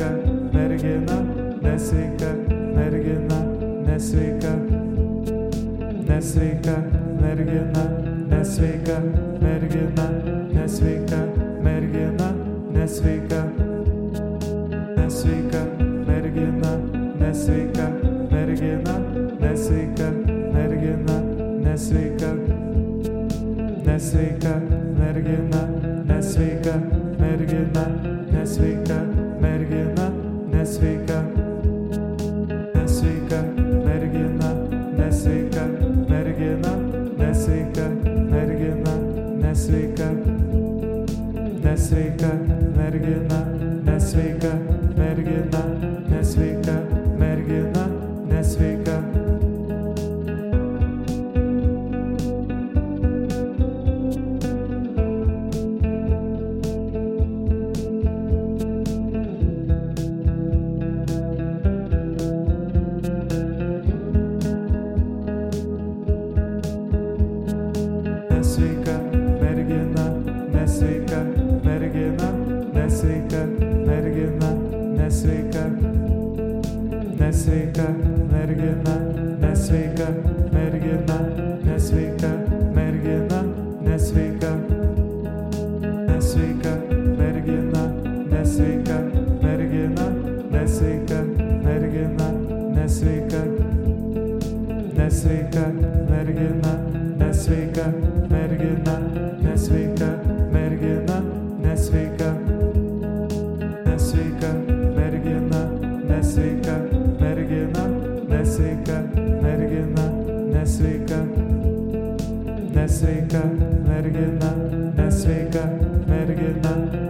nesveika mergina, nesveika mergina, nesveika nesveika mergina, nesveika mergina, nesveika mergina, nesveika, nesveika mergina, nesveika mergina, nesveika mergina, nesveika, nesveika mergina, nesveika mergina, nesveika nesveika mergina, nesveika mergina, nesveika mergina. nesveika mergina, nesveika mergina, nesveika mergina, nesveika, nesveika mergina, nesveika mergina, nesveika mergina, nesveika, nesveika mergina, nesveika mergina. nesveika mergina, nesveika mergina.